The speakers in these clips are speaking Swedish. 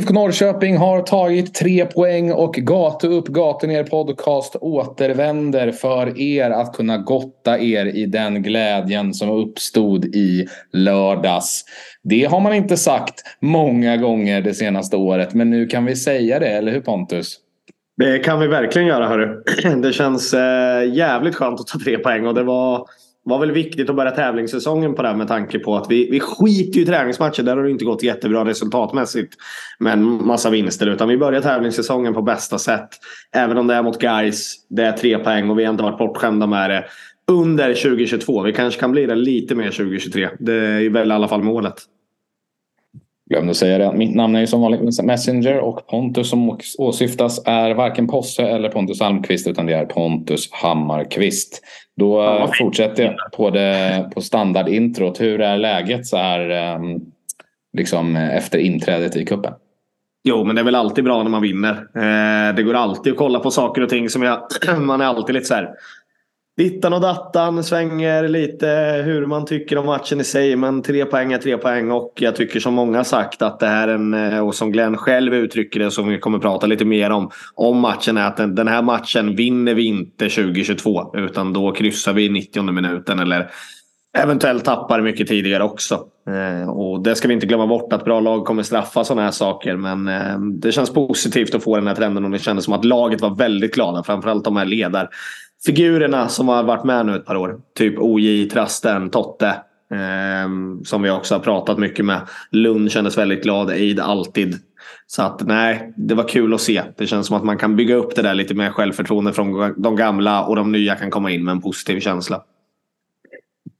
IFK Norrköping har tagit tre poäng och Gatu upp, gatu ner podcast återvänder för er att kunna gotta er i den glädjen som uppstod i lördags. Det har man inte sagt många gånger det senaste året men nu kan vi säga det, eller hur Pontus? Det kan vi verkligen göra hörru. Det känns eh, jävligt skönt att ta tre poäng och det var var väl viktigt att börja tävlingssäsongen på det med tanke på att vi, vi skiter ju i träningsmatcher. Där har det inte gått jättebra resultatmässigt med en massa vinster. Utan vi börjar tävlingssäsongen på bästa sätt. Även om det är mot guys, Det är tre poäng och vi har inte varit bortskämda med det. Under 2022. Vi kanske kan bli det lite mer 2023. Det är väl i alla fall målet. Glömde säga det. Mitt namn är ju som vanligt Messenger och Pontus som åsyftas är varken Posse eller Pontus Almqvist utan det är Pontus Hammarkvist. Då ja, fortsätter jag på, det, på standardintrot. Hur är läget så här ehm, liksom efter inträdet i kuppen? Jo, men det är väl alltid bra när man vinner. Eh, det går alltid att kolla på saker och ting som jag, man är alltid lite så här dittan och dattan svänger lite hur man tycker om matchen i sig. Men tre poäng är tre poäng och jag tycker som många sagt att det här är en, eh, och som Glenn själv uttrycker det som vi kommer prata lite mer om, om matchen är att den, den här matchen vinner vi inte 2022 utan då kryssar vi i 90 minuten eller eventuellt tappar mycket tidigare också. Eh, och det ska vi inte glömma bort att bra lag kommer straffa sådana här saker. Men eh, det känns positivt att få den här trenden och det kändes som att laget var väldigt glada. Framförallt de här ledar figurerna som har varit med nu ett par år. Typ OJ, Trasten, Totte. Eh, som vi också har pratat mycket med. Lund kändes väldigt glad. Eid alltid. Så att nej, det var kul att se. Det känns som att man kan bygga upp det där lite mer självförtroende från de gamla och de nya kan komma in med en positiv känsla.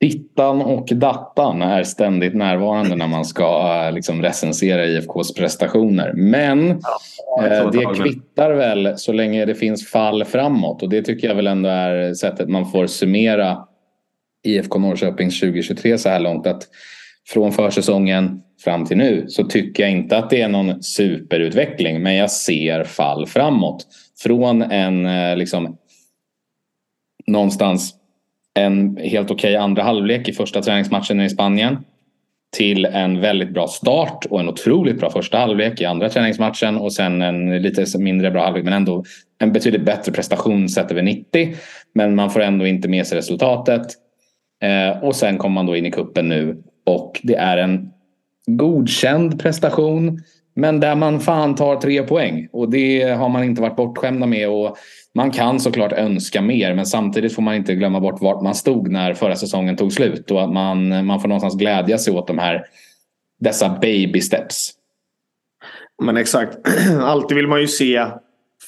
Dittan och dattan är ständigt närvarande när man ska eh, liksom, recensera IFKs prestationer. Men ja, eh, det kvittar väl så länge det finns fall framåt. Och det tycker jag väl ändå är sättet man får summera IFK Norrköpings 2023 så här långt. Att från försäsongen fram till nu så tycker jag inte att det är någon superutveckling. Men jag ser fall framåt. Från en eh, liksom någonstans en helt okej okay andra halvlek i första träningsmatchen i Spanien till en väldigt bra start och en otroligt bra första halvlek i andra träningsmatchen och sen en lite mindre bra halvlek men ändå en betydligt bättre prestation sett över 90. Men man får ändå inte med sig resultatet. Eh, och sen kommer man då in i kuppen nu och det är en godkänd prestation men där man fan tar tre poäng och det har man inte varit bortskämda med. Och man kan såklart önska mer men samtidigt får man inte glömma bort vart man stod när förra säsongen tog slut och att man, man får någonstans glädja sig åt de här dessa baby steps. Men exakt, alltid vill man ju se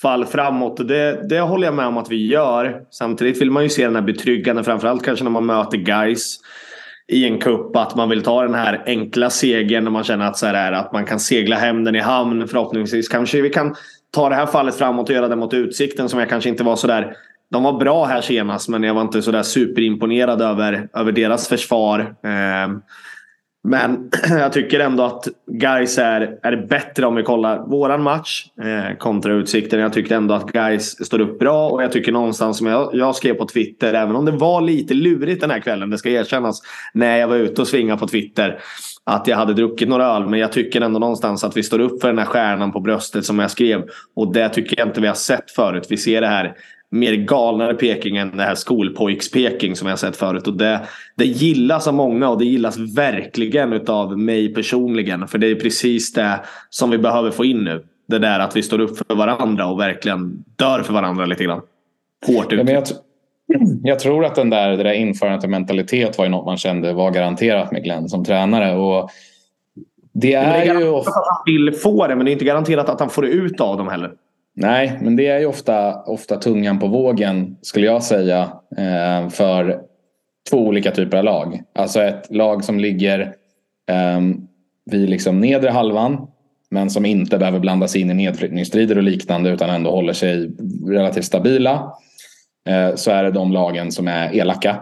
fall framåt det, det håller jag med om att vi gör. Samtidigt vill man ju se den här betryggande framförallt kanske när man möter guys i en kupp att man vill ta den här enkla segern när man känner att, så här, att man kan segla hem den i hamn. Förhoppningsvis kanske vi kan ta det här fallet framåt och göra det mot Utsikten som jag kanske inte var sådär... de var bra här senast men jag var inte sådär superimponerad över, över deras försvar. Eh, men jag tycker ändå att Guys är, är bättre om vi kollar våran match eh, kontra Utsikten. Jag tycker ändå att Guys står upp bra och jag tycker någonstans som jag, jag skrev på Twitter, även om det var lite lurigt den här kvällen, det ska erkännas, när jag var ute och svingade på Twitter att jag hade druckit några öl. Men jag tycker ändå någonstans att vi står upp för den här stjärnan på bröstet som jag skrev. Och det tycker jag inte vi har sett förut. Vi ser det här mer galnare Peking än det här skolpojks-Peking som jag sett förut. Och det, det gillas av många och det gillas verkligen av mig personligen. För det är precis det som vi behöver få in nu. Det där att vi står upp för varandra och verkligen dör för varandra lite grann. Hårt uttryckt. Jag tror att den där, det där införandet av mentalitet var ju något man kände var garanterat med Glenn som tränare. Och det är, det är ju ofta... att han vill få det men det är inte garanterat att han får det ut av dem heller. Nej, men det är ju ofta, ofta tungan på vågen skulle jag säga eh, för två olika typer av lag. Alltså ett lag som ligger eh, vid liksom nedre halvan men som inte behöver blanda sig in i nedflyttningsstrider och liknande utan ändå håller sig relativt stabila. Eh, så är det de lagen som är elaka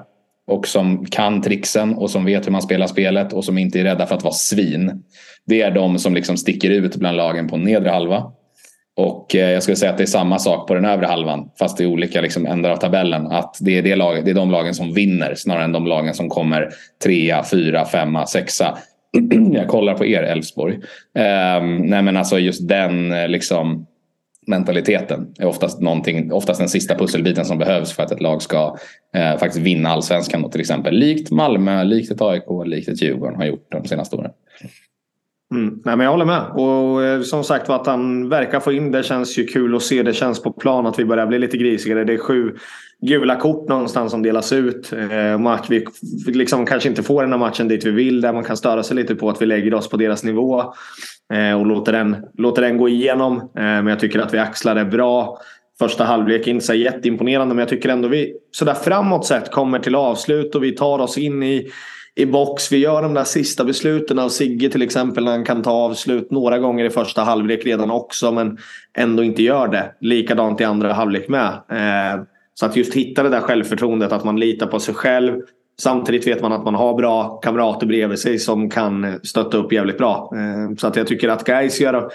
och som kan trixen och som vet hur man spelar spelet och som inte är rädda för att vara svin. Det är de som liksom sticker ut bland lagen på nedre halva. Och eh, jag skulle säga att det är samma sak på den övre halvan fast i olika liksom ändar av tabellen. Att det är, det, lag, det är de lagen som vinner snarare än de lagen som kommer trea, fyra, femma, sexa. jag kollar på er Elfsborg. Um, nej men alltså just den eh, liksom mentaliteten är oftast, någonting, oftast den sista pusselbiten som behövs för att ett lag ska eh, faktiskt vinna allsvenskan. Då, till exempel. Likt Malmö, likt ett AIK, likt ett Djurgården har gjort de senaste åren. Mm. Nej, men jag håller med. Och eh, som sagt att han verkar få in det känns ju kul att se. Det känns på plan att vi börjar bli lite grisigare. Det är sju gula kort någonstans som delas ut. Eh, att vi liksom kanske inte får den här matchen dit vi vill. Där man kan störa sig lite på att vi lägger oss på deras nivå. Eh, och låter den, låter den gå igenom. Eh, men jag tycker att vi axlar det bra. Första halvlek inte så jätteimponerande men jag tycker ändå vi sådär framåt sett kommer till avslut och vi tar oss in i i box. Vi gör de där sista besluten av Sigge till exempel när han kan ta avslut några gånger i första halvlek redan också men ändå inte gör det. Likadant i andra halvlek med. Eh, så att just hitta det där självförtroendet att man litar på sig själv. Samtidigt vet man att man har bra kamrater bredvid sig som kan stötta upp jävligt bra. Eh, så att jag tycker att guys gör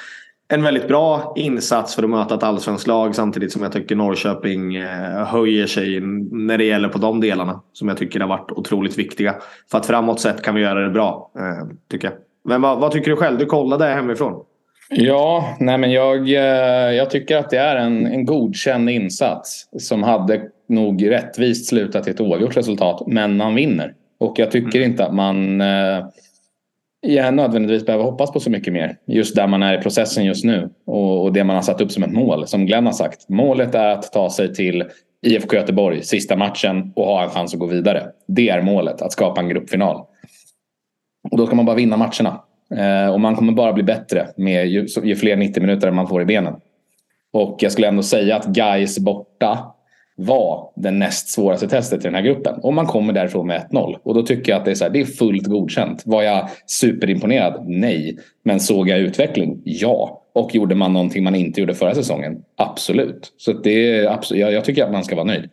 en väldigt bra insats för att möta ett allsvenskt lag samtidigt som jag tycker Norrköping eh, höjer sig när det gäller på de delarna som jag tycker har varit otroligt viktiga. För att framåt sett kan vi göra det bra, eh, tycker jag. Men vad, vad tycker du själv? Du kollade hemifrån. Ja, nej men jag, eh, jag tycker att det är en, en godkänd insats som hade nog rättvist slutat i ett oavgjort resultat, men man vinner. Och jag tycker mm. inte att man ja, nödvändigtvis behöver hoppas på så mycket mer. Just där man är i processen just nu och, och det man har satt upp som ett mål. Som Glenn har sagt, målet är att ta sig till IFK Göteborg sista matchen och ha en chans att gå vidare. Det är målet, att skapa en gruppfinal. Och då ska man bara vinna matcherna. Eh, och man kommer bara bli bättre med ju, ju fler 90 minuter man får i benen. Och jag skulle ändå säga att guys borta var det näst svåraste testet i den här gruppen. Och man kommer därifrån med 1-0. Och då tycker jag att det är, så här, det är fullt godkänt. Var jag superimponerad? Nej. Men såg jag utveckling? Ja. Och gjorde man någonting man inte gjorde förra säsongen? Absolut. Så det är, absolut, jag, jag tycker att man ska vara nöjd.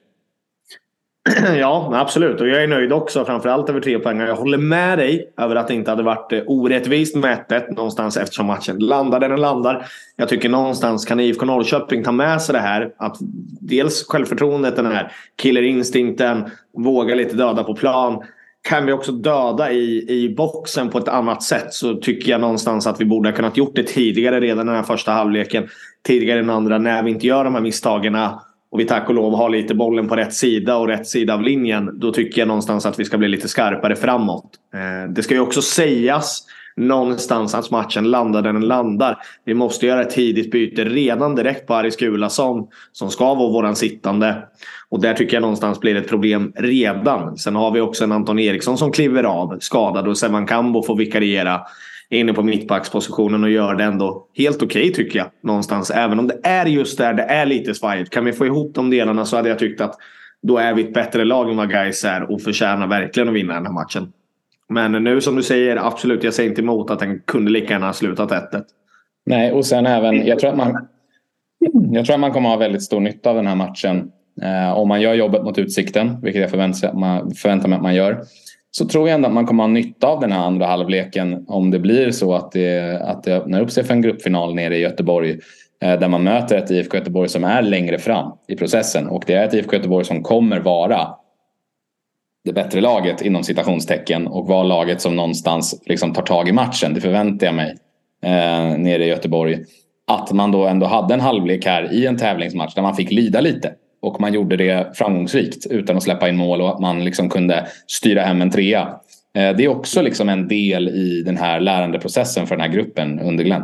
Ja, absolut. Och jag är nöjd också. Framförallt över tre poäng. Jag håller med dig över att det inte hade varit eh, orättvist med 1 någonstans eftersom matchen landar där den landar. Jag tycker någonstans kan IFK Norrköping ta med sig det här. Att dels självförtroendet, den här killerinstinkten, våga lite döda på plan. Kan vi också döda i, i boxen på ett annat sätt så tycker jag någonstans att vi borde ha kunnat gjort det tidigare redan den här första halvleken. Tidigare än andra när vi inte gör de här misstagen och vi tack och lov har lite bollen på rätt sida och rätt sida av linjen. Då tycker jag någonstans att vi ska bli lite skarpare framåt. Eh, det ska ju också sägas någonstans att matchen landar där den landar. Vi måste göra ett tidigt byte redan direkt på Aris Gulason som ska vara våran sittande. Och där tycker jag någonstans blir det ett problem redan. Sen har vi också en Anton Eriksson som kliver av skadad och Sevan Kambo får vikariera inne på mittbackspositionen och gör det ändå helt okej okay, tycker jag. Någonstans. Även om det är just där det är lite svajigt. Kan vi få ihop de delarna så hade jag tyckt att då är vi ett bättre lag än vad guys är och förtjänar verkligen att vinna den här matchen. Men nu som du säger, absolut, jag säger inte emot att den kunde lika gärna ha slutat 1-1. Nej, och sen även, jag tror att man, jag tror att man kommer ha väldigt stor nytta av den här matchen. Eh, om man gör jobbet mot Utsikten, vilket jag förväntar, förväntar mig att man gör så tror jag ändå att man kommer ha nytta av den här andra halvleken om det blir så att det, att det öppnar upp sig för en gruppfinal nere i Göteborg eh, där man möter ett IFK Göteborg som är längre fram i processen och det är ett IFK Göteborg som kommer vara det bättre laget inom citationstecken och vara laget som någonstans liksom tar tag i matchen. Det förväntar jag mig eh, nere i Göteborg. Att man då ändå hade en halvlek här i en tävlingsmatch där man fick lida lite. Och man gjorde det framgångsrikt utan att släppa in mål och att man liksom kunde styra hem en trea. Eh, det är också liksom en del i den här lärandeprocessen för den här gruppen under Glenn.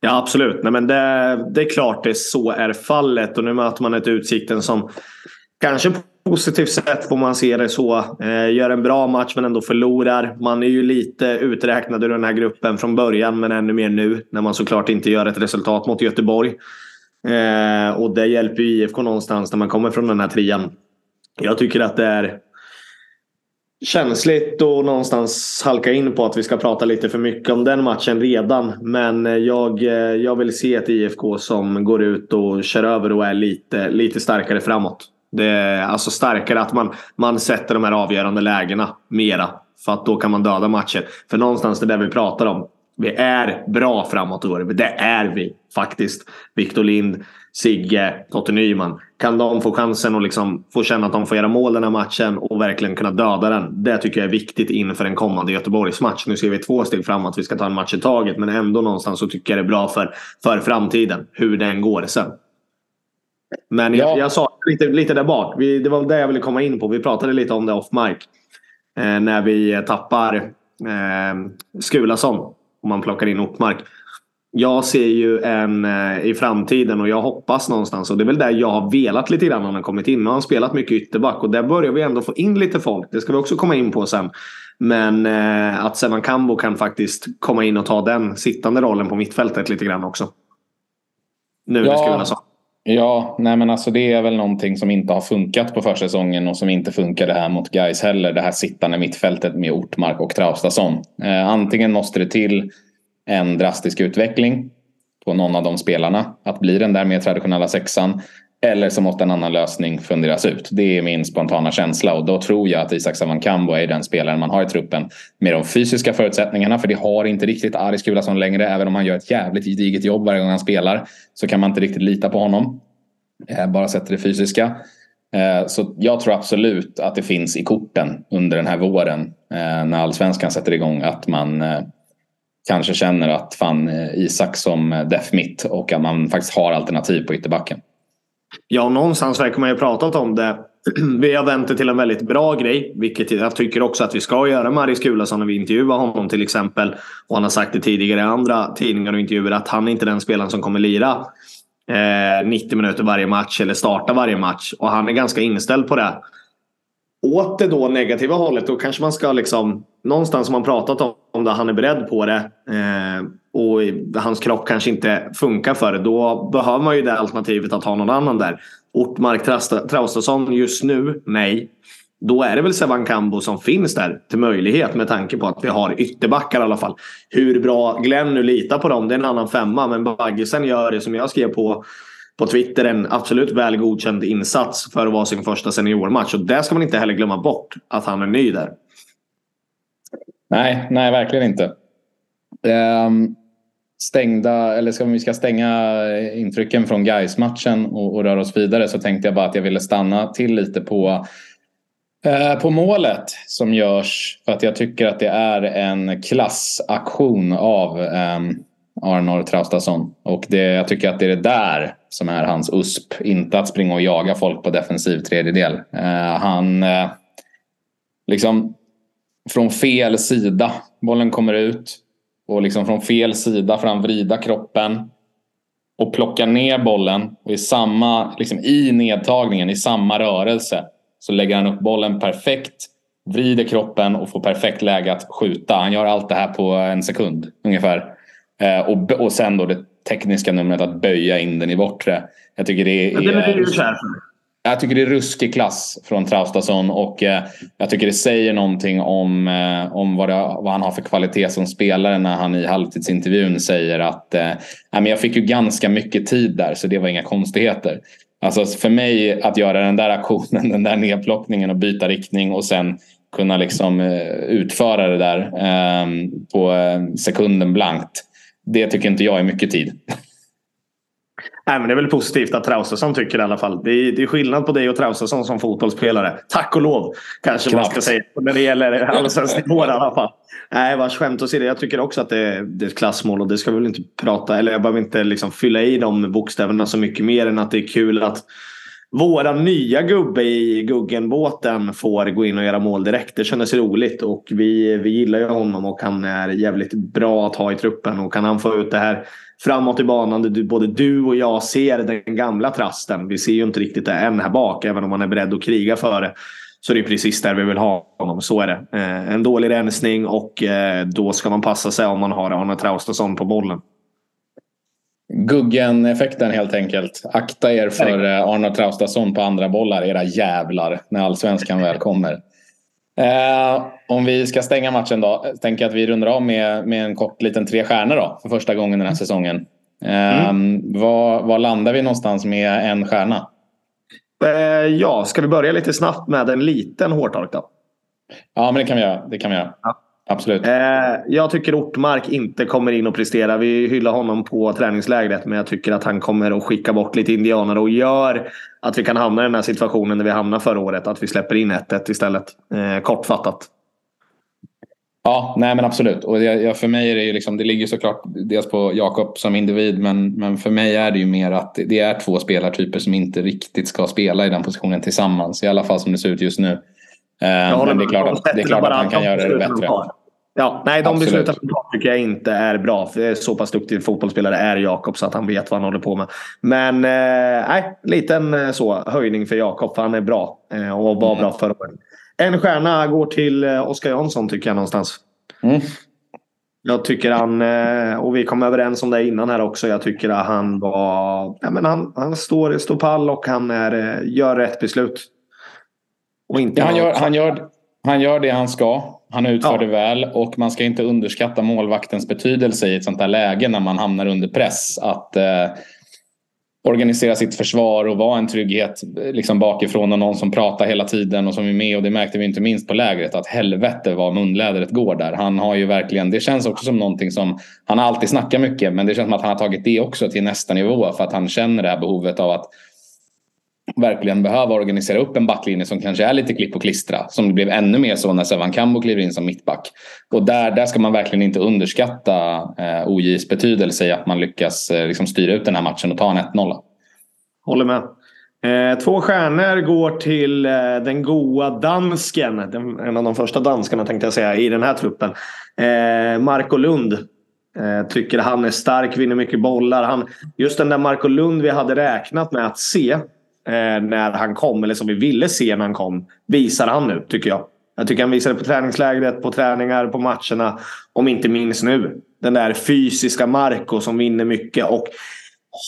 Ja absolut, Nej, men det, det är klart det så är fallet och nu möter man ett Utsikten som kanske på positivt sätt får man se det så. Eh, gör en bra match men ändå förlorar. Man är ju lite uträknad ur den här gruppen från början men ännu mer nu när man såklart inte gör ett resultat mot Göteborg. Eh, och det hjälper ju IFK någonstans när man kommer från den här trian. Jag tycker att det är känsligt att någonstans halka in på att vi ska prata lite för mycket om den matchen redan. Men eh, jag, eh, jag vill se ett IFK som går ut och kör över och är lite, lite starkare framåt. Det är alltså starkare att man, man sätter de här avgörande lägena mera. För att då kan man döda matcher. För någonstans det där det vi pratar om. Vi är bra framåt i år. Det är vi faktiskt. Viktor Lind, Sigge, Totte Nyman. Kan de få chansen att liksom få känna att de får göra mål den här matchen och verkligen kunna döda den. Det tycker jag är viktigt inför en kommande Göteborgsmatch. Nu ser vi två steg framåt. Vi ska ta en match i taget. Men ändå någonstans så tycker jag det är bra för, för framtiden. Hur den går sen. Men jag, ja. jag sa lite, lite där bak. Vi, det var det jag ville komma in på. Vi pratade lite om det off mic. Eh, när vi tappar eh, Skulason. Om man plockar in Ortmark. Jag ser ju en eh, i framtiden och jag hoppas någonstans. Och det är väl där jag har velat lite grann när han kommit in. Nu har han spelat mycket ytterback och där börjar vi ändå få in lite folk. Det ska vi också komma in på sen. Men eh, att Sevan Kambo kan faktiskt komma in och ta den sittande rollen på mittfältet lite grann också. Nu ja. när Skulason. Ja, nej men alltså det är väl någonting som inte har funkat på försäsongen och som inte funkade här mot Gais heller. Det här sittande mittfältet med Ortmark och Traustason. Eh, antingen måste det till en drastisk utveckling på någon av de spelarna. Att bli den där mer traditionella sexan. Eller så måste en annan lösning funderas ut. Det är min spontana känsla och då tror jag att Isak Savankambo är den spelaren man har i truppen med de fysiska förutsättningarna. För det har inte riktigt Aris Gulason längre. Även om han gör ett jävligt gediget jobb varje gång han spelar så kan man inte riktigt lita på honom. Eh, bara sett det fysiska. Eh, så jag tror absolut att det finns i korten under den här våren eh, när allsvenskan sätter igång att man kanske känner att fan Isak som def mitt och att man faktiskt har alternativ på ytterbacken. Ja, någonstans verkar man ju pratat om det. Vi har vänt det till en väldigt bra grej, vilket jag tycker också att vi ska göra med Aris Kulason när vi intervjuar honom till exempel. Och han har sagt det tidigare i andra tidningar och intervjuer att han är inte den spelaren som kommer lira eh, 90 minuter varje match eller starta varje match. Och han är ganska inställd på det. Åt det då negativa hållet, då kanske man ska liksom någonstans har man pratat om det, han är beredd på det eh, och hans kropp kanske inte funkar för det. Då behöver man ju det alternativet att ha någon annan där. Ortmark Traustason just nu, nej. Då är det väl Sevan Kambo som finns där till möjlighet med tanke på att vi har ytterbackar i alla fall. Hur bra Glenn nu litar på dem, det är en annan femma. Men Baggesen gör det som jag skrev på på Twitter en absolut väl godkänd insats för att vara sin första seniormatch. Och det ska man inte heller glömma bort, att han är ny där. Nej, nej verkligen inte. Um, stängda, eller ska vi ska stänga eh, intrycken från guys matchen och, och röra oss vidare så tänkte jag bara att jag ville stanna till lite på uh, på målet som görs för att jag tycker att det är en klassaktion av um, Arnor Traustason. Och det, jag tycker att det är det där som är hans USP. Inte att springa och jaga folk på defensiv tredjedel. Uh, han uh, liksom från fel sida. Bollen kommer ut och liksom från fel sida fram vrida kroppen och plocka ner bollen och i samma, liksom i nedtagningen, i samma rörelse så lägger han upp bollen perfekt, vrider kroppen och får perfekt läge att skjuta. Han gör allt det här på en sekund ungefär. Eh, och, och sen då det tekniska numret att böja in den i bortre. Jag tycker det är... Ja, det är. Jag tycker det är ruskig klass från Traustason och eh, jag tycker det säger någonting om, eh, om vad, det, vad, han har för kvalitet som spelare när han i halvtidsintervjun säger att eh, men jag fick ju ganska mycket tid där så det var inga konstigheter. Alltså för mig att göra den där aktionen, den där nedplockningen och byta riktning och sen kunna liksom eh, utföra det där ehm, på eh, sekunden blankt. Det tycker inte jag är mycket tid. Nej, men det är väl positivt att Traustason tycker i alla fall. Det är, det är skillnad på dig och Traustason som fotbollsspelare. Tack och lov kanske Knappt. man ska säga. När det gäller allsvensk nivå i alla fall. Nej, vars skämt åsido. Jag tycker också att det är, det är ett klassmål och det ska vi väl inte prata eller jag behöver inte liksom fylla i de bokstäverna så mycket mer än att det är kul att våra nya gubbe i Guggenbåten får gå in och göra mål direkt. Det kändes roligt och vi, vi gillar ju honom och han är jävligt bra att ha i truppen och kan han få ut det här framåt i banan där både du och jag ser den gamla trasten. Vi ser ju inte riktigt det än här bak även om man är beredd att kriga för det. Så det är precis där vi vill ha honom. Så är det. Eh, en dålig rensning och eh, då ska man passa sig om man har Arne Traustason på bollen. Guggen-effekten helt enkelt. Akta er för eh, Arne Traustason på andra bollar, era jävlar, när allsvenskan väl kommer. Eh, om vi ska stänga matchen då, tänker jag att vi rundar av med, med en kort liten tre stjärnor då, för första gången den här säsongen. Eh, mm. Var, var landar vi någonstans med en stjärna? Eh, ja, ska vi börja lite snabbt med en liten hårtork då? Ja, men det kan vi göra. Det kan vi göra. Ja. Absolut. Eh, jag tycker Ortmark inte kommer in och prestera. Vi hyllar honom på träningslägret men jag tycker att han kommer att skicka bort lite indianer och gör att vi kan hamna i den här situationen där vi hamnade förra året. Att vi släpper in 1-1 istället. Eh, kortfattat. Ja, nej men absolut. Och för mig är det ju liksom, det ligger såklart dels på Jakob som individ men, men för mig är det ju mer att det är två spelartyper som inte riktigt ska spela i den positionen tillsammans. I alla fall som det ser ut just nu. Eh, men det är klart att, det är klart att han kan göra det bättre. Ja, nej, de besluten tycker jag inte är bra. För så pass duktig fotbollsspelare är Jakob så att han vet vad han håller på med. Men eh, nej, liten eh, så, höjning för Jakob för han är bra. Eh, och var mm. bra förra året. En stjärna går till Oskar Jansson tycker jag någonstans. Mm. Jag tycker han, och vi kom överens om det innan här också. Jag tycker att han var, ja, men han, han står, står pall och han är, gör rätt beslut. Och inte ja, han, gör, han, gör, han gör det han ska. Han utför ja. det väl och man ska inte underskatta målvaktens betydelse i ett sånt här läge när man hamnar under press. Att eh, organisera sitt försvar och vara en trygghet liksom bakifrån och någon som pratar hela tiden och som är med. Och det märkte vi inte minst på lägret att helvete vad munlädret går där. Han har ju verkligen, det känns också som någonting som, han har alltid snackat mycket men det känns som att han har tagit det också till nästa nivå för att han känner det här behovet av att verkligen behöva organisera upp en backlinje som kanske är lite klipp och klistra. Som det blev ännu mer så när Sevan Kambo kliver in som mittback. Och där, där ska man verkligen inte underskatta eh, OJs betydelse i att man lyckas eh, liksom styra ut den här matchen och ta en 1-0. Håller med. Eh, två stjärnor går till eh, den goa dansken. Den, en av de första danskarna tänkte jag säga i den här truppen. Eh, Marco Lund. Eh, tycker han är stark, vinner mycket bollar. Han, just den där Marco Lund vi hade räknat med att se när han kom, eller som vi ville se när han kom, visar han nu tycker jag. Jag tycker han visar det på träningslägret, på träningar, på matcherna. Om inte minst nu. Den där fysiska Marco som vinner mycket och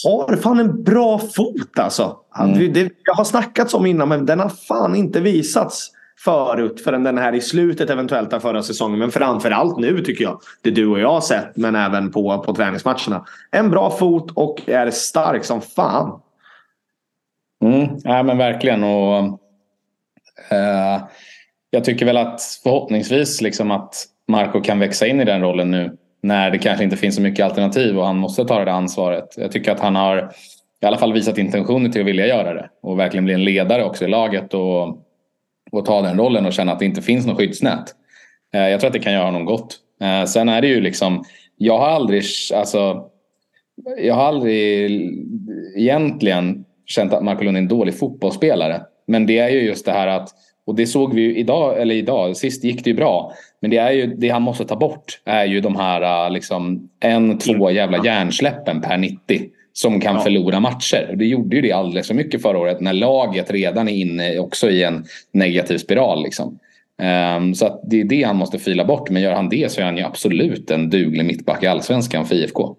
har fan en bra fot alltså. Mm. Det, jag har snackats om innan men den har fan inte visats förut förrän den här i slutet eventuellt av förra säsongen. Men framförallt nu tycker jag. Det du och jag har sett men även på, på träningsmatcherna. En bra fot och är stark som fan. Mm, ja, men verkligen. Och, eh, jag tycker väl att förhoppningsvis liksom att Marco kan växa in i den rollen nu. När det kanske inte finns så mycket alternativ och han måste ta det ansvaret. Jag tycker att han har i alla fall visat intentioner till att vilja göra det. Och verkligen bli en ledare också i laget och, och ta den rollen och känna att det inte finns något skyddsnät. Eh, jag tror att det kan göra honom gott. Eh, sen är det ju liksom, jag har aldrig, alltså, jag har aldrig egentligen känt att Marco Lund är en dålig fotbollsspelare. Men det är ju just det här att, och det såg vi ju idag, eller idag, sist gick det ju bra. Men det, är ju, det han måste ta bort är ju de här äh, liksom, en, två jävla hjärnsläppen per 90. Som kan ja. förlora matcher. Det gjorde ju det alldeles för mycket förra året när laget redan är inne också i en negativ spiral. Liksom. Um, så det är det han måste fila bort. Men gör han det så är han ju absolut en duglig mittback i allsvenskan för IFK.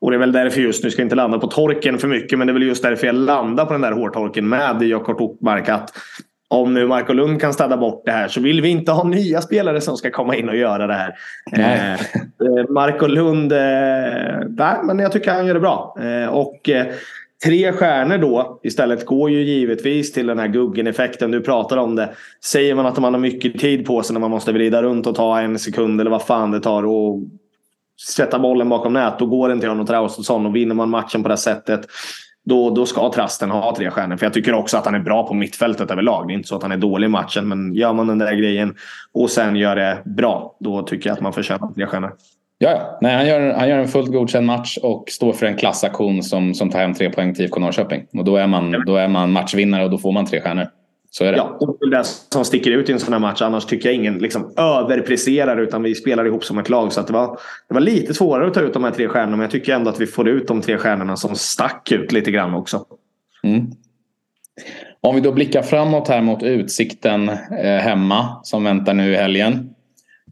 Och det är väl därför just nu, ska inte landa på torken för mycket, men det är väl just därför jag landar på den där hårtorken med Jakob Ortmark. Att om nu Marco Lund kan städa bort det här så vill vi inte ha nya spelare som ska komma in och göra det här. Eh, eh, Marco Lund, eh, men jag tycker han gör det bra. Eh, och eh, tre stjärnor då istället går ju givetvis till den här Guggen-effekten. Du pratar om det. Säger man att man har mycket tid på sig när man måste vrida runt och ta en sekund eller vad fan det tar. Och sätta bollen bakom nät. Då går den till honom Traustason och vinner man matchen på det sättet. Då, då ska Trasten ha tre stjärnor. För jag tycker också att han är bra på mittfältet överlag. Det är inte så att han är dålig i matchen. Men gör man den där grejen och sen gör det bra. Då tycker jag att man förtjänar tre stjärnor. Ja, ja. Nej, han, gör, han gör en fullt godkänd match och står för en klassaktion som, som tar hem tre poäng till IFK Norrköping. Och då är, man, då är man matchvinnare och då får man tre stjärnor. Så är det. Ja, och det som sticker ut i en sån här match. Annars tycker jag ingen liksom överpresterar utan vi spelar ihop som ett lag. Så det, var, det var lite svårare att ta ut de här tre stjärnorna. Men jag tycker ändå att vi får ut de tre stjärnorna som stack ut lite grann också. Mm. Om vi då blickar framåt här mot Utsikten eh, hemma som väntar nu i helgen.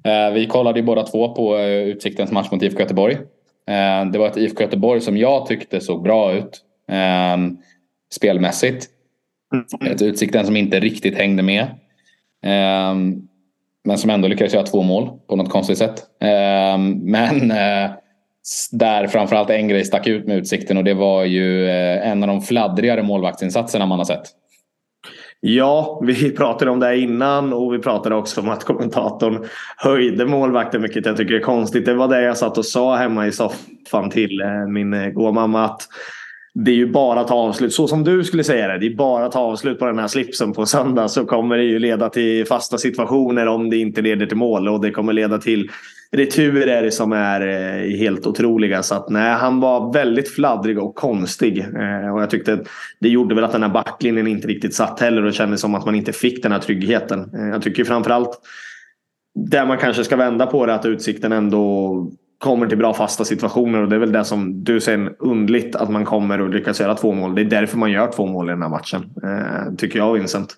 Eh, vi kollade ju båda två på eh, Utsiktens match mot IFK Göteborg. Eh, det var ett IFK Göteborg som jag tyckte såg bra ut eh, spelmässigt. Mm. Ett Utsikten som inte riktigt hängde med. Eh, men som ändå lyckades göra två mål på något konstigt sätt. Eh, men eh, där framförallt en grej stack ut med Utsikten och det var ju eh, en av de fladdrigare målvaktsinsatserna man har sett. Ja, vi pratade om det innan och vi pratade också om att kommentatorn höjde målvakten, vilket jag tycker är konstigt. Det var det jag satt och sa hemma i soffan till eh, min eh, gåmamma goa mamma. Att det är ju bara att ta avslut. Så som du skulle säga det. Det är bara att ta avslut på den här slipsen på söndag så kommer det ju leda till fasta situationer om det inte leder till mål. Och det kommer leda till returer som är eh, helt otroliga. Så att nej, han var väldigt fladdrig och konstig. Eh, och jag tyckte det gjorde väl att den här backlinjen inte riktigt satt heller och kändes som att man inte fick den här tryggheten. Eh, jag tycker framförallt där man kanske ska vända på det att Utsikten ändå kommer till bra fasta situationer och det är väl det som du säger undligt att man kommer och lyckas göra två mål. Det är därför man gör två mål i den här matchen. tycker jag Vincent.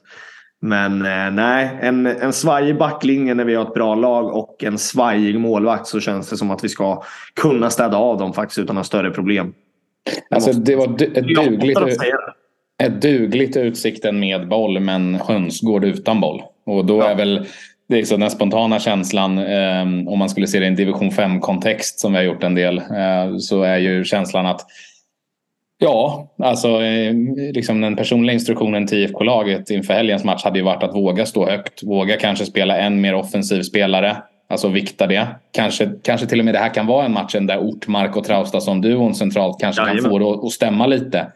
Men eh, nej, en, en svajig backlinje när vi har ett bra lag och en svajig målvakt så känns det som att vi ska kunna städa av dem faktiskt utan några större problem. Alltså det var ett dugligt, ett dugligt utsikten med boll men hönsgård utan boll. Och då ja. är väl det är så den spontana känslan eh, om man skulle se det i en division 5 kontext som vi har gjort en del eh, så är ju känslan att Ja, alltså eh, liksom den personliga instruktionen till IFK-laget inför helgens match hade ju varit att våga stå högt. Våga kanske spela en mer offensiv spelare. Alltså vikta det. Kanske, kanske till och med det här kan vara en match där Ortmark och Traustason-duon centralt kanske ja, kan få det att stämma lite.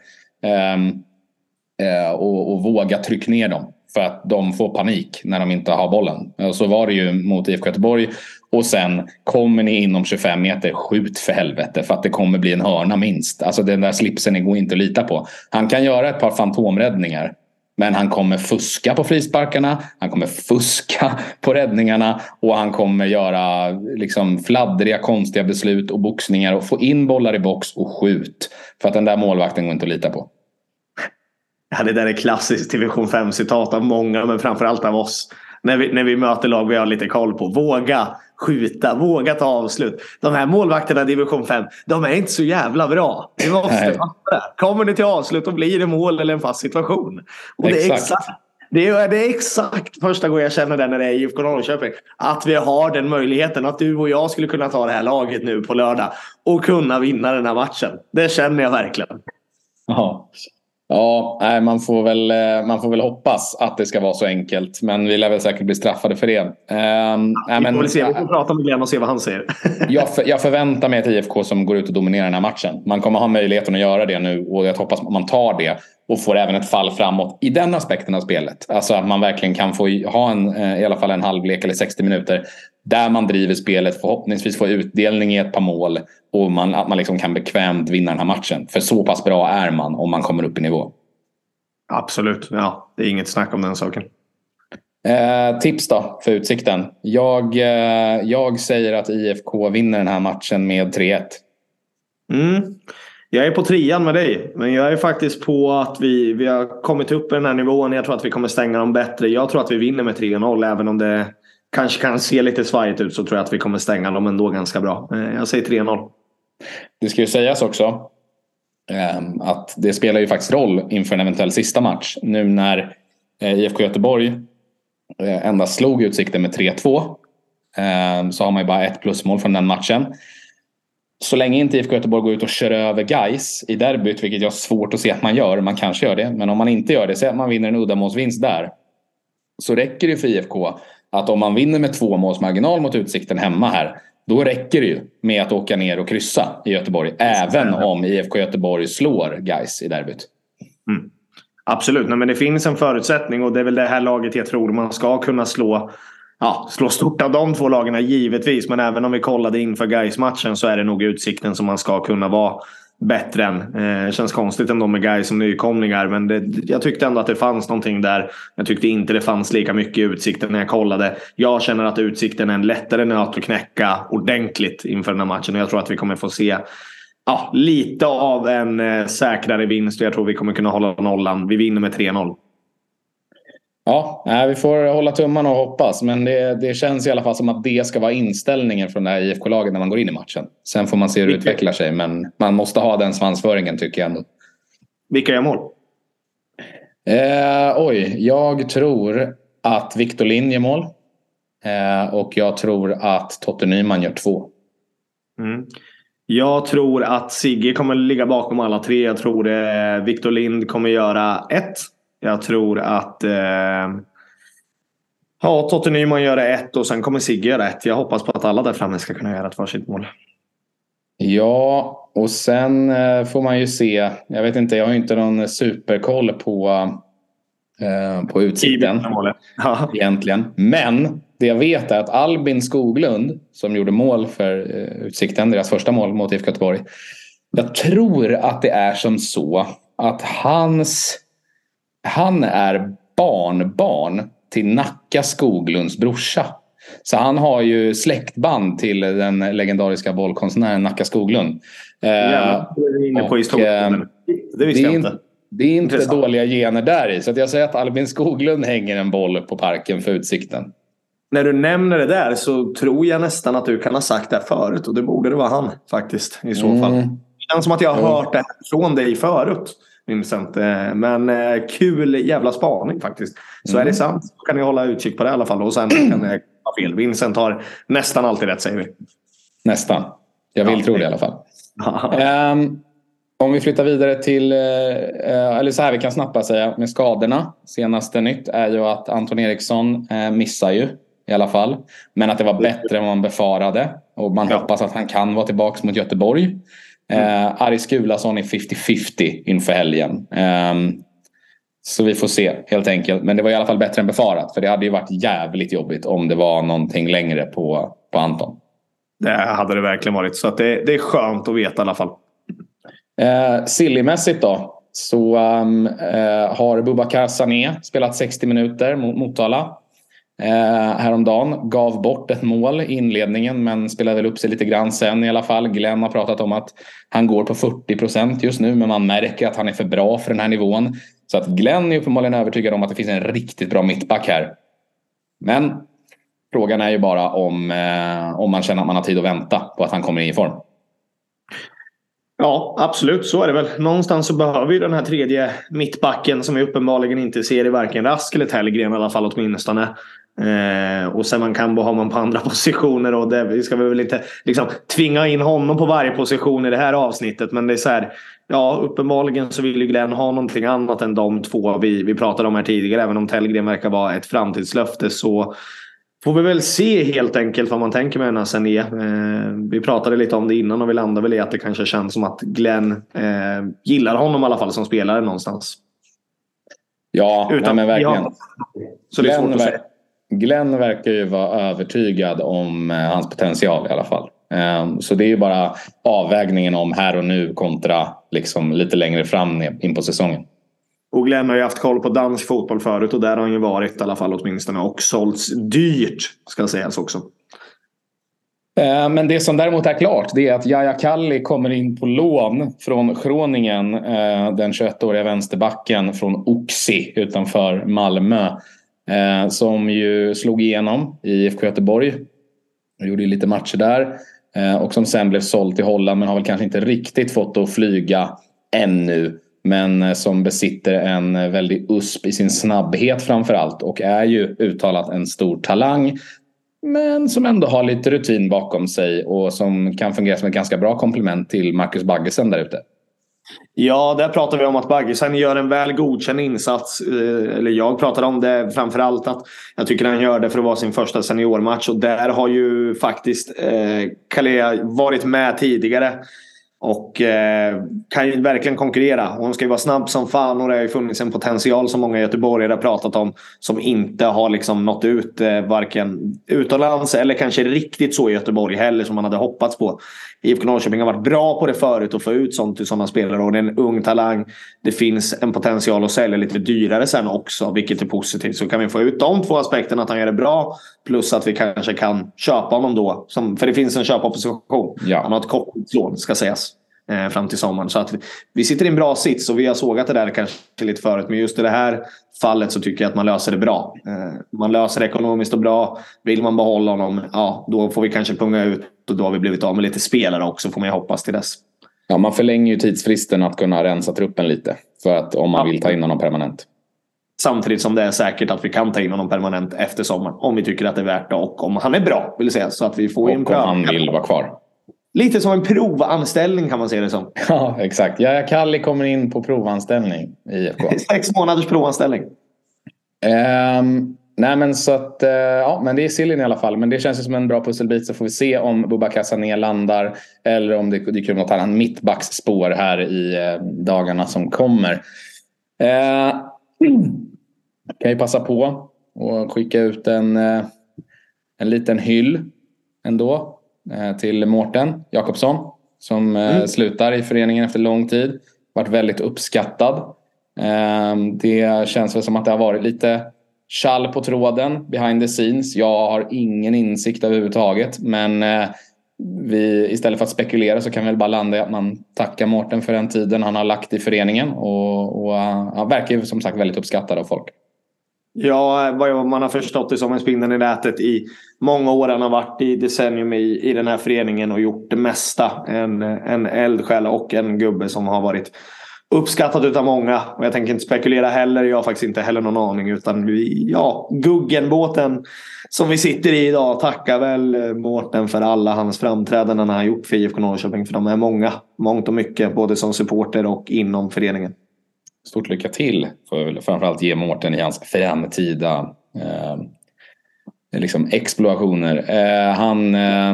Um, uh, och, och, våga trycka ner dem. För att de får panik när de inte har bollen. Och så var det ju mot IFK Göteborg. Och sen kommer ni inom 25 meter, skjut för helvete för att det kommer bli en hörna minst. Alltså den där slipsen går inte att lita på. Han kan göra ett par fantomräddningar. Men han kommer fuska på frisparkarna, han kommer fuska på räddningarna och han kommer göra liksom fladdriga konstiga beslut och boxningar och få in bollar i box och skjut. För att den där målvakten går inte att lita på. Ja, det där är klassiskt division 5-citat av många men framförallt av oss. När vi, när vi möter lag vi har lite koll på. Våga skjuta, våga ta avslut. De här målvakterna i division 5, de är inte så jävla bra. Vi måste fatta. Kommer det till avslut då blir det mål eller en fast situation. Och exakt. det är exakt det är, det är exakt första gången jag känner det när det är IFK Norrköping. Att vi har den möjligheten. Att du och jag skulle kunna ta det här laget nu på lördag. Och kunna vinna den här matchen. Det känner jag verkligen. Ja, Ja, nej, man, får väl, eh, man får väl hoppas att det ska vara så enkelt. Men vi lär väl säkert bli straffade för det. Um, ja, vi, får men, se. vi får prata med Glenn och se vad han säger. jag, för, jag förväntar mig ett IFK som går ut och dominerar den här matchen. Man kommer ha möjligheten att göra det nu och jag hoppas att man tar det. Och får även ett fall framåt i den aspekten av spelet. Alltså att man verkligen kan få ha en, eh, i alla fall en halvlek eller 60 minuter där man driver spelet, förhoppningsvis får utdelning i ett par mål och man, att man liksom kan bekvämt vinna den här matchen. För så pass bra är man om man kommer upp i nivå. Absolut, ja. Det är inget snack om den saken. Eh, tips då för Utsikten. Jag, eh, jag säger att IFK vinner den här matchen med 3-1. Mm. Jag är på trean med dig. Men jag är faktiskt på att vi, vi har kommit upp i den här nivån. Jag tror att vi kommer stänga dem bättre. Jag tror att vi vinner med 3-0 även om det kanske kan se lite svajigt ut så tror jag att vi kommer stänga dem ändå ganska bra. Eh, jag säger 3-0. Det ska ju sägas också ehm, att det spelar ju faktiskt roll inför en eventuell sista match. Nu när eh, IFK Göteborg eh, endast slog Utsikten med 3-2 ehm, så har man ju bara ett plusmål från den matchen. Så länge inte IFK Göteborg går ut och kör över guys i derbyt, vilket jag har svårt att se att man gör. Man kanske gör det, men om man inte gör det, säg att man vinner en uddamålsvinst där. Så räcker det för IFK att om man vinner med två måls marginal mot Utsikten hemma här då räcker det ju med att åka ner och kryssa i Göteborg. Även om IFK Göteborg slår Gais i derbyt. Mm. Absolut, Nej, men det finns en förutsättning och det är väl det här laget jag tror man ska kunna slå. Ja, slå stort av de två lagen givetvis. Men även om vi kollade inför gais matchen så är det nog Utsikten som man ska kunna vara bättre än. Eh, känns konstigt ändå med guys som nykomlingar. Men det, jag tyckte ändå att det fanns någonting där. Jag tyckte inte det fanns lika mycket i Utsikten när jag kollade. Jag känner att Utsikten är en lättare nöt att knäcka ordentligt inför den här matchen. Och jag tror att vi kommer få se ja, lite av en eh, säkrare vinst. Och jag tror vi kommer kunna hålla nollan. Vi vinner med 3-0. Ja, vi får hålla tummarna och hoppas. Men det, det, känns i alla fall som att det ska vara inställningen från det här IFK-laget när man går in i matchen. Sen får man se hur det Vilka? utvecklar sig. Men man måste ha den svansföringen tycker jag ändå. Vilka gör mål? Eh, oj, jag tror att Victor Lind gör mål. Eh, och jag tror att Totte Nyman gör två. Mm. Jag tror att Sigge kommer ligga bakom alla tre. Jag tror eh, Victor Lind kommer göra ett. Jag tror att eh, ja, Totte Nyman gör ett och sen kommer Sigge göra ett. Jag hoppas på att alla där framme ska kunna göra ett varsitt mål. Ja, och sen eh, får man ju se. Jag vet inte, jag har inte någon superkoll på, eh, på utsikten. Egentligen. Men det jag vet är att Albin Skoglund som gjorde mål för eh, Utsikten, deras första mål mot IFK Göteborg. Jag tror att det är som så att hans, han är barnbarn till Nacka Skoglunds brorsa. Så han har ju släktband till den legendariska bollkonstnären Nacka Skoglund. Ja, det är inne på historien. Det visste jag inte. Det är inte Intressant. dåliga gener där i. Så jag säger att Albin Skoglund hänger en boll på parken för Utsikten. När du nämner det där så tror jag nästan att du kan ha sagt det förut. Och det borde det vara han faktiskt i så mm. fall. Det känns som att jag har hört det från dig förut. Vincent. Eh, men eh, kul jävla spaning faktiskt. Så mm. är det sant så kan ni hålla utkik på det i alla fall. Och sen kan det ha fel. Vincent har nästan alltid rätt säger vi. Nästan. Jag vill ja, tro det i alla fall. um, om vi flyttar vidare till, uh, eller så här vi kan snabbt säga med skadorna. Senaste nytt är ju att Anton Eriksson missar ju i alla fall. Men att det var bättre än vad man befarade. Och man ja. hoppas att han kan vara tillbaka mot Göteborg. Eh, Aris Gulason är 50-50 inför helgen. Eh, så vi får se helt enkelt. Men det var i alla fall bättre än befarat. För det hade ju varit jävligt jobbigt om det var någonting längre på, på Anton. Det hade det verkligen varit. Så det, det är skönt att veta i alla fall. Eh, Sillymässigt då. Så um, eh, har Bubakar Sané spelat 60 minuter mot Motala eh, häromdagen. Gav bort ett mål i inledningen men spelade väl upp sig lite grann sen i alla fall. Glenn har pratat om att han går på 40 procent just nu men man märker att han är för bra för den här nivån. Så att Glenn är uppenbarligen övertygad om att det finns en riktigt bra mittback här. Men frågan är ju bara om, eh, om man känner att man har tid att vänta på att han kommer in i form. Ja, absolut. Så är det väl. Någonstans så behöver vi den här tredje mittbacken som vi uppenbarligen inte ser i varken Rask eller Tellgren i alla fall åtminstone. Eh, och sen man kan ha man på andra positioner och det, vi ska väl inte liksom, tvinga in honom på varje position i det här avsnittet. Men det är så här, ja uppenbarligen så vill ju Glenn ha någonting annat än de två vi, vi pratade om här tidigare. Även om Tellgren verkar vara ett framtidslöfte så får vi väl se helt enkelt vad man tänker med den här Sané. Eh, vi pratade lite om det innan och vi landade väl i att det kanske känns som att Glenn eh, gillar honom i alla fall som spelare någonstans. Ja, Utan, nej, men verkligen. Så det är svårt att säga. Glenn verkar ju vara övertygad om eh, hans potential i alla fall. Ehm, så det är ju bara avvägningen om här och nu kontra liksom lite längre fram in på säsongen. Och Glenn har ju haft koll på dansk fotboll förut och där har han ju varit i alla fall åtminstone och sålts dyrt ska sägas också. Ehm, men det som däremot är klart det är att Jaja Kalli kommer in på lån från Groningen. Eh, den 21-åriga vänsterbacken från Oxi utanför Malmö. Eh, som ju slog igenom i IFK Göteborg. Och gjorde lite matcher där. Eh, och som sen blev såld till Holland men har väl kanske inte riktigt fått att flyga ännu. Men eh, som besitter en väldig USP i sin snabbhet framförallt. och är ju uttalat en stor talang. Men som ändå har lite rutin bakom sig och som kan fungera som ett ganska bra komplement till Marcus Baggesen där ute. Ja, där pratar vi om att Baggesen gör en väl godkänd insats. Eh, eller jag pratade om det framförallt att jag tycker han gör det för att vara sin första seniormatch. Och där har ju faktiskt eh, Kalea varit med tidigare. Och eh, kan ju verkligen konkurrera. hon ska ju vara snabb som fan och det har ju funnits en potential som många göteborgare har pratat om. Som inte har liksom nått ut eh, varken utomlands eller kanske riktigt så i Göteborg heller som man hade hoppats på. IFK Norrköping har varit bra på det förut och få ut sånt till sådana spelare. Och det är en ung talang. Det finns en potential att sälja lite dyrare sen också, vilket är positivt. Så kan vi få ut de två aspekterna, att han gör det bra. Plus att vi kanske kan köpa honom då. Som, för det finns en köpopposition. Ja. Han har ett korttidslån, ska sägas. Eh, fram till sommaren. Så att vi, vi sitter i en bra sits och vi har sågat det där kanske lite förut. Men just i det här fallet så tycker jag att man löser det bra. Eh, man löser det ekonomiskt och bra. Vill man behålla honom, ja då får vi kanske punga ut och då har vi blivit av med lite spelare också får man ju hoppas till dess. Ja, man förlänger ju tidsfristen att kunna rensa truppen lite. För att om man ja. vill ta in honom permanent. Samtidigt som det är säkert att vi kan ta in honom permanent efter sommaren. Om vi tycker att det är värt det och om han är bra. Vill säga, så att vi får och om han vill vara kvar. Lite som en provanställning kan man se det som. Ja, exakt. Jaja Kalli kommer in på provanställning i IFK. Sex månaders provanställning. Um, nej men så att, uh, ja men det är Silin i alla fall. Men det känns ju som en bra pusselbit så får vi se om Boubacar Sané landar. Eller om det dyker upp något annat mittbacksspår här i uh, dagarna som kommer. Uh, kan ju passa på och skicka ut en, en liten hyll ändå till Mårten Jakobsson. Som mm. slutar i föreningen efter lång tid. Varit väldigt uppskattad. Ehm, det känns väl som att det har varit lite kall på tråden behind the scenes. Jag har ingen insikt överhuvudtaget. Men eh, vi, istället för att spekulera så kan vi väl bara landa i att man tackar Mårten för den tiden han har lagt i föreningen. Och, och han verkar ju som sagt väldigt uppskattad av folk. Ja, vad man har förstått det som en spindeln i nätet i många år. Han har varit i decennium i, i den här föreningen och gjort det mesta. En, en eldsjäl och en gubbe som har varit uppskattat utav många. Och jag tänker inte spekulera heller. Jag har faktiskt inte heller någon aning. Utan vi, ja, Guggenbåten som vi sitter i idag tackar väl eh, Mårten för alla hans framträdanden han har gjort för IFK Norrköping. För de är många, mångt och mycket, både som supporter och inom föreningen. Stort lycka till jag framförallt ge Mårten i hans framtida eh, liksom explorationer. Eh, han eh,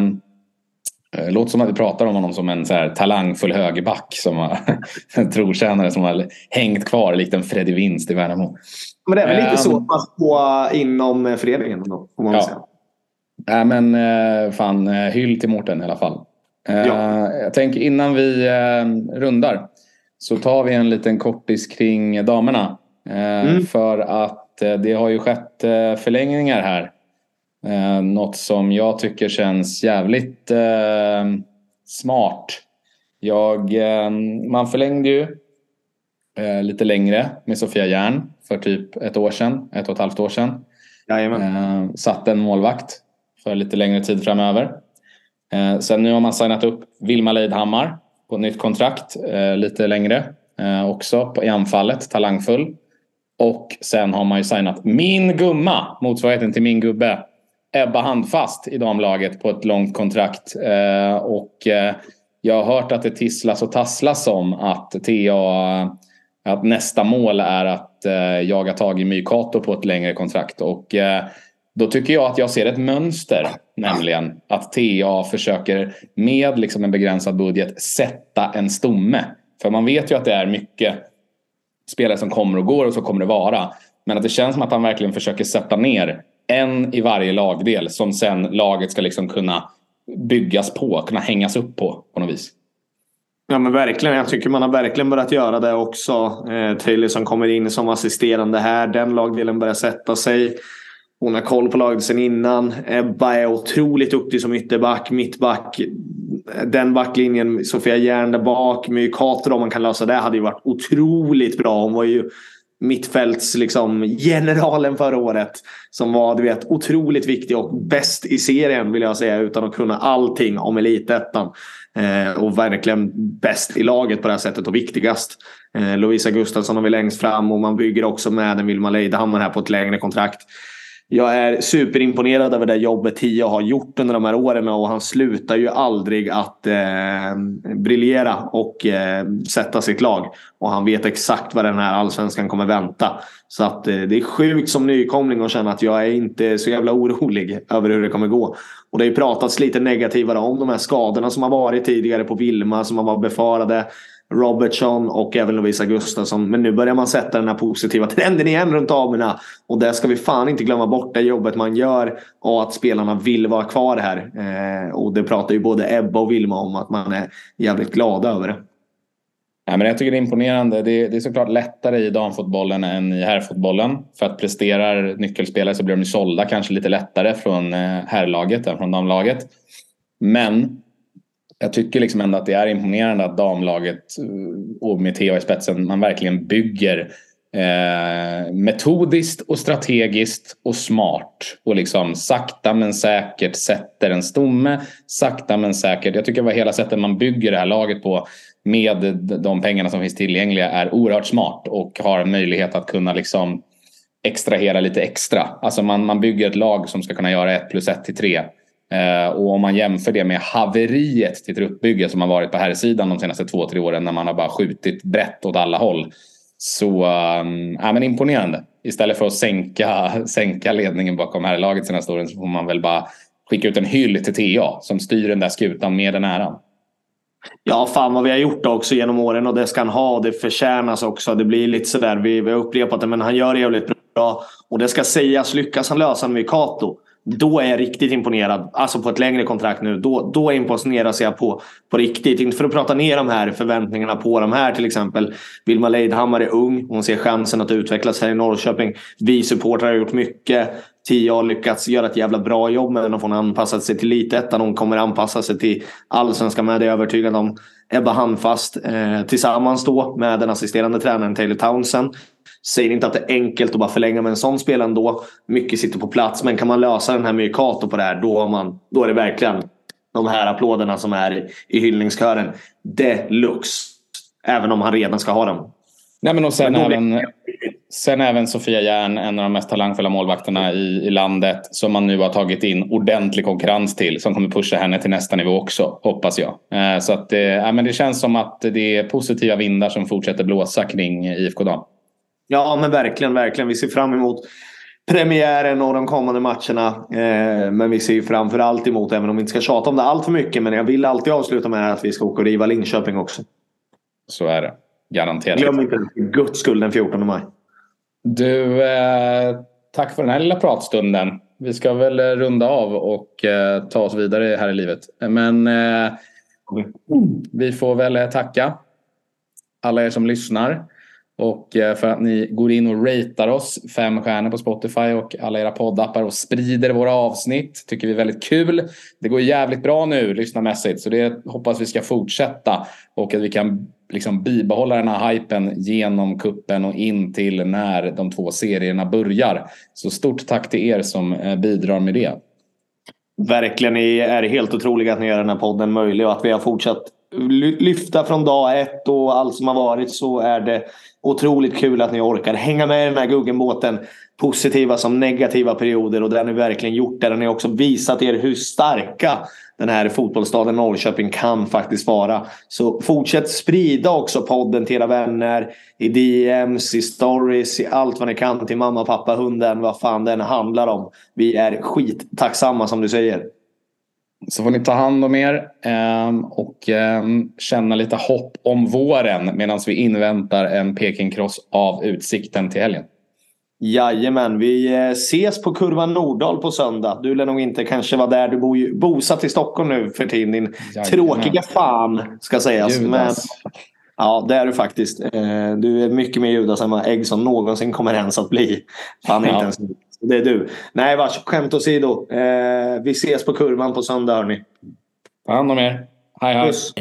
eh, låter som att vi pratar om honom som en så här talangfull högerback. Som har, en trotjänare som har hängt kvar likt en Freddy Winst i Värnamo. Men det är väl lite um, så på inom föreningen då, får man ja. säga. Nej men eh, fan, eh, hyll till Mårten i alla fall. Ja. Jag tänker innan vi rundar så tar vi en liten kortis kring damerna. Mm. För att det har ju skett förlängningar här Eh, något som jag tycker känns jävligt eh, smart. Jag, eh, man förlängde ju eh, lite längre med Sofia Järn för typ ett år sedan, ett och ett halvt år sedan. Eh, satt en målvakt för lite längre tid framöver. Eh, sen nu har man signat upp Vilma Leidhammar på ett nytt kontrakt eh, lite längre eh, också på, i anfallet, talangfull. Och sen har man ju signat min gumma, motsvarigheten till min gubbe, Ebba Handfast i damlaget på ett långt kontrakt. Eh, och eh, jag har hört att det tisslas och tasslas om att TA att nästa mål är att eh, jaga tag i Mykato på ett längre kontrakt. Och eh, då tycker jag att jag ser ett mönster. Nämligen att TA försöker med liksom en begränsad budget sätta en stomme. För man vet ju att det är mycket spelare som kommer och går och så kommer det vara. Men att det känns som att han verkligen försöker sätta ner en i varje lagdel som sen laget ska liksom kunna byggas på, kunna hängas upp på på något vis. Ja men verkligen. Jag tycker man har verkligen börjat göra det också. Eh, Taylor som kommer in som assisterande här. Den lagdelen börjar sätta sig. Hon har koll på laget sen innan. Ebba är otroligt duktig som ytterback, mittback. Den backlinjen, Sofia Järn där bak. Mykater om man kan lösa det hade ju varit otroligt bra. Hon var ju mittfälts liksom, generalen förra året. Som var du vet, otroligt viktig och bäst i serien vill jag säga utan att kunna allting om elitettan. Eh, och verkligen bäst i laget på det här sättet och viktigast. Eh, Lovisa Gustafsson har vi längst fram och man bygger också med en Vilma Leidehammar här på ett längre kontrakt jag är superimponerad över det jobbet Tia har gjort under de här åren och han slutar ju aldrig att eh, briljera och eh, sätta sitt lag. Och han vet exakt vad den här allsvenskan kommer vänta. Så att eh, det är sjukt som nykomling att känna att jag är inte så jävla orolig över hur det kommer gå. Och det har ju pratats lite negativare om de här skadorna som har varit tidigare på Vilma som har varit befarade. Robertson och även Lovisa Gustafsson. Men nu börjar man sätta den här positiva trenden igen runt damerna. Och det ska vi fan inte glömma bort, det jobbet man gör och att spelarna vill vara kvar här. Eh, och det pratar ju både Ebba och Vilma om att man är jävligt glada över det. Ja, men jag tycker det är imponerande. Det är, det är såklart lättare i damfotbollen än i herrfotbollen. För att presterar nyckelspelare så blir de sålda kanske lite lättare från eh, herrlaget än från damlaget. Men jag tycker liksom ändå att det är imponerande att damlaget eh, och med Theo i spetsen man verkligen bygger eh, metodiskt och strategiskt och smart. Och liksom sakta men säkert sätter en stomme. Sakta men säkert. Jag tycker att hela sättet man bygger det här laget på med de pengarna som finns tillgängliga är oerhört smart och har möjlighet att kunna liksom extrahera lite extra. Alltså man, man bygger ett lag som ska kunna göra 1 plus 1 till 3 Eh, och om man jämför det med haveriet till truppbygge som har varit på här sidan de senaste två, tre åren när man har bara skjutit brett åt alla håll. Så äh, men imponerande. Istället för att sänka, sänka ledningen bakom herrlaget senaste åren så får man väl bara skicka ut en hyll till TA som styr den där skutan med den äran. Ja, fan vad vi har gjort också genom åren och det ska han ha. Det förtjänas också. Det blir lite sådär, vi, vi har upprepat det, men han gör det jävligt bra. Och det ska sägas, lyckas han lösa med Kato då är jag riktigt imponerad. Alltså på ett längre kontrakt nu. Då, då imponeras jag på, på riktigt. Inte för att prata ner de här förväntningarna på de här till exempel. Vilma Leidhammar är ung. Hon ser chansen att utvecklas här i Norrköping. Vi supportrar har gjort mycket. Tia har lyckats göra ett jävla bra jobb med henne. Hon har anpassat sig till elitettan. Hon kommer anpassa sig till allsvenskan med. Det är jag övertygad om. Ebba Handfast eh, tillsammans då med den assisterande tränaren Taylor Townsend. Säger inte att det är enkelt att bara förlänga med en sån spelare ändå. Mycket sitter på plats. Men kan man lösa den här med Kato på det här då, man, då är det verkligen de här applåderna som är i hyllningskören. Deluxe. Även om han redan ska ha dem. Nej, men och sen, men även, sen även Sofia Järn, en av de mest talangfulla målvakterna i, i landet. Som man nu har tagit in ordentlig konkurrens till. Som kommer pusha henne till nästa nivå också, hoppas jag. Eh, så att, eh, men det känns som att det är positiva vindar som fortsätter blåsa kring IFK Dam. Ja, men verkligen, verkligen. Vi ser fram emot premiären och de kommande matcherna. Eh, men vi ser framför allt emot, även om vi inte ska tjata om det allt för mycket, men jag vill alltid avsluta med att vi ska åka och riva Linköping också. Så är det. Garanterat. Glöm inte för guds skull den 14 maj. Du, eh, tack för den här lilla pratstunden. Vi ska väl runda av och eh, ta oss vidare här i livet. Men eh, vi får väl tacka alla er som lyssnar. Och eh, för att ni går in och ratear oss fem stjärnor på Spotify och alla era poddappar och sprider våra avsnitt. Tycker vi är väldigt kul. Det går jävligt bra nu lyssnarmässigt så det hoppas vi ska fortsätta. Och att vi kan liksom bibehålla den här hypen genom kuppen och in till när de två serierna börjar. Så stort tack till er som eh, bidrar med det. Verkligen, ni är helt otroliga att ni gör den här podden möjlig och att vi har fortsatt lyfta från dag ett och allt som har varit så är det otroligt kul att ni orkar hänga med i den här Guggenbåten. Positiva som negativa perioder och det har ni verkligen gjort. Där har ni också visat er hur starka den här fotbollsstaden Norrköping kan faktiskt vara. Så fortsätt sprida också podden till era vänner. I DMs, i stories, i allt vad ni kan till mamma, pappa, hunden, vad fan den handlar om. Vi är skittacksamma som du säger. Så får ni ta hand om er ehm, och ehm, känna lite hopp om våren medan vi inväntar en Pekingkross av Utsikten till helgen. Jajamän, vi eh, ses på Kurvan Nordahl på söndag. Du lär nog inte kanske vara där. Du bor ju bosatt i Stockholm nu för tiden. Din Jajamän. tråkiga fan ska sägas. Men, ja, det är du faktiskt. Eh, du är mycket mer Judas än vad Eggson någonsin kommer ens att bli. Fan, ja. inte ens det är du. Nej, vars, skämt åsido. Eh, vi ses på kurvan på söndag hörni. Ta hand om er. Hej hej. Puss.